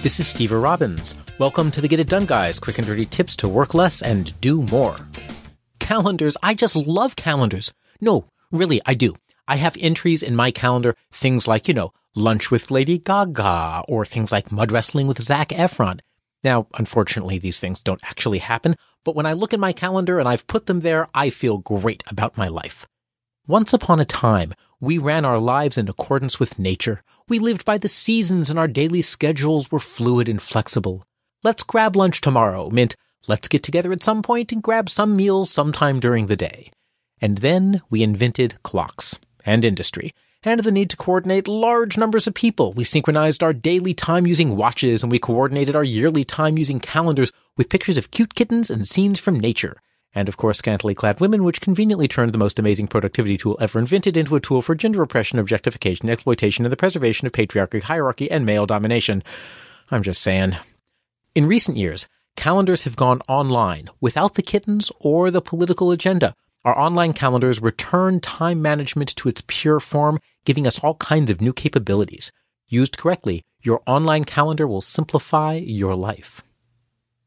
This is Stever Robbins. Welcome to the Get It Done Guys, quick and dirty tips to work less and do more. Calendars. I just love calendars. No, really, I do. I have entries in my calendar, things like, you know, lunch with Lady Gaga, or things like mud wrestling with Zac Efron. Now, unfortunately, these things don't actually happen, but when I look at my calendar and I've put them there, I feel great about my life. Once upon a time, we ran our lives in accordance with nature. We lived by the seasons and our daily schedules were fluid and flexible. Let's grab lunch tomorrow meant let's get together at some point and grab some meals sometime during the day. And then we invented clocks and industry and the need to coordinate large numbers of people. We synchronized our daily time using watches and we coordinated our yearly time using calendars with pictures of cute kittens and scenes from nature and of course scantily clad women, which conveniently turned the most amazing productivity tool ever invented into a tool for gender oppression, objectification, exploitation, and the preservation of patriarchy, hierarchy, and male domination. I'm just saying. In recent years, calendars have gone online without the kittens or the political agenda. Our online calendars return time management to its pure form, giving us all kinds of new capabilities. Used correctly, your online calendar will simplify your life.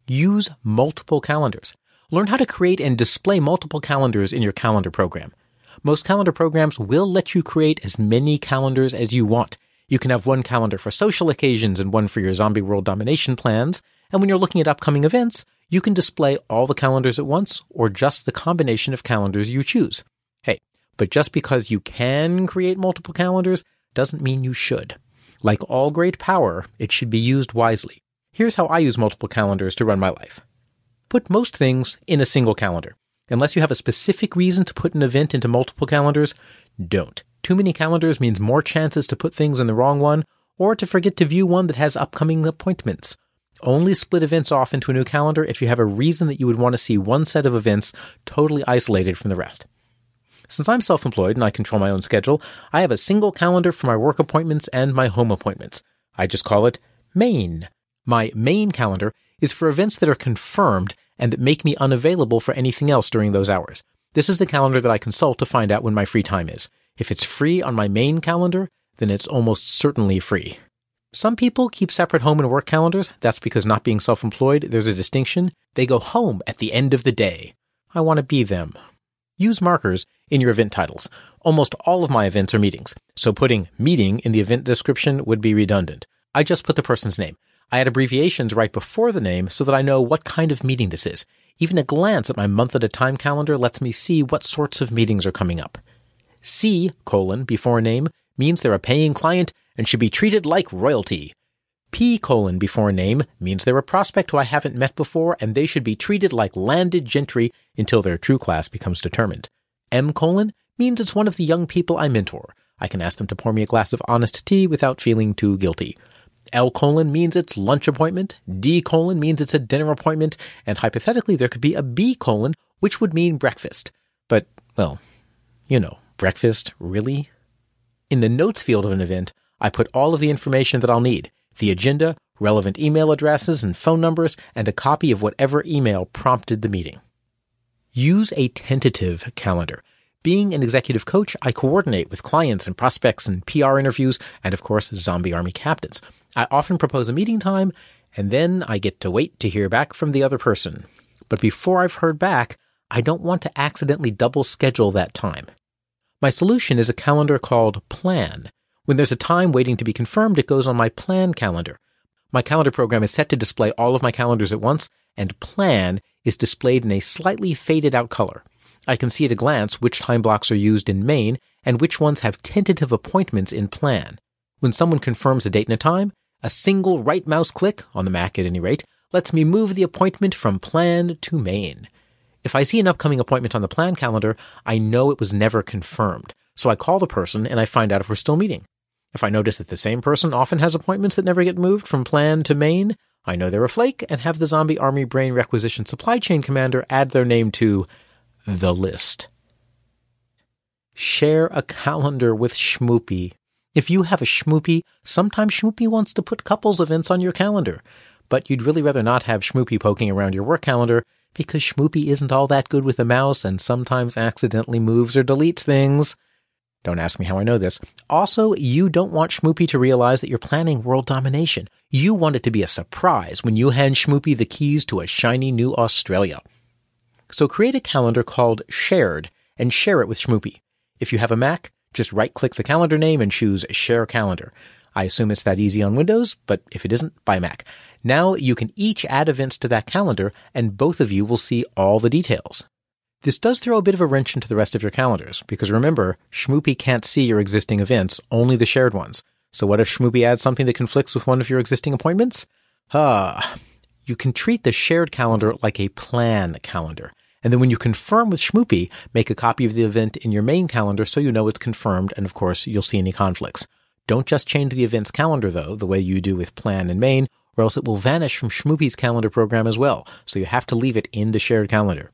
Use multiple calendars. Learn how to create and display multiple calendars in your calendar program. Most calendar programs will let you create as many calendars as you want. You can have one calendar for social occasions and one for your zombie world domination plans. And when you're looking at upcoming events, you can display all the calendars at once or just the combination of calendars you choose. Hey, but just because you can create multiple calendars doesn't mean you should. Like all great power, it should be used wisely. Here's how I use multiple calendars to run my life. Put most things in a single calendar. Unless you have a specific reason to put an event into multiple calendars, don't. Too many calendars means more chances to put things in the wrong one or to forget to view one that has upcoming appointments. Only split events off into a new calendar if you have a reason that you would want to see one set of events totally isolated from the rest. Since I'm self employed and I control my own schedule, I have a single calendar for my work appointments and my home appointments. I just call it main. My main calendar is for events that are confirmed and that make me unavailable for anything else during those hours. This is the calendar that I consult to find out when my free time is. If it's free on my main calendar, then it's almost certainly free. Some people keep separate home and work calendars. That's because not being self-employed, there's a distinction. They go home at the end of the day. I want to be them. Use markers in your event titles. Almost all of my events are meetings, so putting meeting in the event description would be redundant. I just put the person's name. I add abbreviations right before the name so that I know what kind of meeting this is. Even a glance at my month at a time calendar lets me see what sorts of meetings are coming up. C colon before name means they're a paying client and should be treated like royalty. P colon before a name means they're a prospect who I haven't met before and they should be treated like landed gentry until their true class becomes determined. M colon means it's one of the young people I mentor. I can ask them to pour me a glass of honest tea without feeling too guilty. L colon means it's lunch appointment. D colon means it's a dinner appointment. And hypothetically, there could be a B colon, which would mean breakfast. But, well, you know, breakfast, really? In the notes field of an event, I put all of the information that I'll need the agenda, relevant email addresses and phone numbers, and a copy of whatever email prompted the meeting. Use a tentative calendar. Being an executive coach, I coordinate with clients and prospects and PR interviews, and of course, zombie army captains. I often propose a meeting time, and then I get to wait to hear back from the other person. But before I've heard back, I don't want to accidentally double schedule that time. My solution is a calendar called Plan. When there's a time waiting to be confirmed, it goes on my Plan calendar. My calendar program is set to display all of my calendars at once, and Plan is displayed in a slightly faded out color. I can see at a glance which time blocks are used in main and which ones have tentative appointments in plan. When someone confirms a date and a time, a single right mouse click, on the Mac at any rate, lets me move the appointment from plan to main. If I see an upcoming appointment on the plan calendar, I know it was never confirmed. So I call the person and I find out if we're still meeting. If I notice that the same person often has appointments that never get moved from plan to main, I know they're a flake and have the zombie army brain requisition supply chain commander add their name to the list. Share a calendar with Schmoopy. If you have a Schmoopy, sometimes Schmoopy wants to put couples events on your calendar, but you'd really rather not have Schmoopy poking around your work calendar because Schmoopy isn't all that good with a mouse and sometimes accidentally moves or deletes things. Don't ask me how I know this. Also, you don't want Schmoopy to realize that you're planning world domination. You want it to be a surprise when you hand Schmoopy the keys to a shiny new Australia. So create a calendar called Shared and share it with Schmoopy. If you have a Mac, just right click the calendar name and choose Share Calendar. I assume it's that easy on Windows, but if it isn't, buy Mac. Now you can each add events to that calendar and both of you will see all the details. This does throw a bit of a wrench into the rest of your calendars, because remember, Schmoopy can't see your existing events, only the shared ones. So what if Schmoopy adds something that conflicts with one of your existing appointments? Ah, you can treat the shared calendar like a plan calendar. And then when you confirm with Schmoopy, make a copy of the event in your main calendar so you know it's confirmed, and of course, you'll see any conflicts. Don't just change the event's calendar, though, the way you do with plan and main, or else it will vanish from Schmoopy's calendar program as well, so you have to leave it in the shared calendar.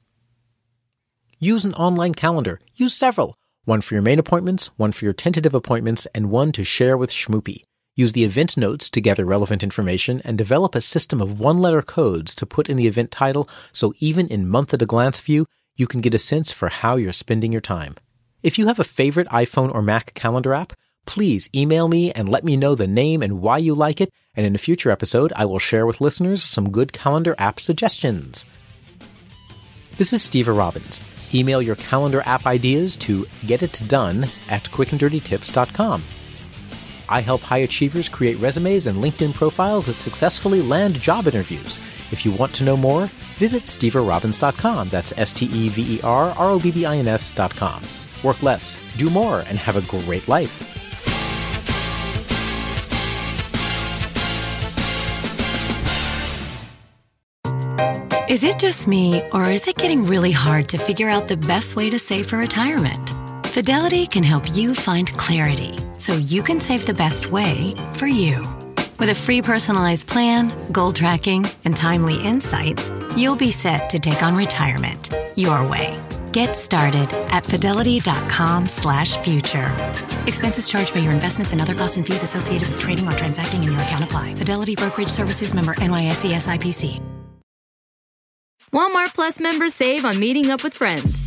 Use an online calendar. Use several. One for your main appointments, one for your tentative appointments, and one to share with Schmoopy. Use the event notes to gather relevant information and develop a system of one letter codes to put in the event title so even in month at a glance view, you can get a sense for how you're spending your time. If you have a favorite iPhone or Mac calendar app, please email me and let me know the name and why you like it, and in a future episode, I will share with listeners some good calendar app suggestions. This is Stever Robbins. Email your calendar app ideas to getitdone at quickanddirtytips.com. I help high achievers create resumes and LinkedIn profiles that successfully land job interviews. If you want to know more, visit steverrobbins.com. That's S T E V E R R O B B I N S.com. Work less, do more, and have a great life. Is it just me, or is it getting really hard to figure out the best way to save for retirement? Fidelity can help you find clarity so you can save the best way for you. With a free personalized plan, goal tracking, and timely insights, you'll be set to take on retirement your way. Get started at fidelity.com slash future. Expenses charged by your investments and other costs and fees associated with trading or transacting in your account apply. Fidelity Brokerage Services member NYSE SIPC. Walmart Plus members save on meeting up with friends.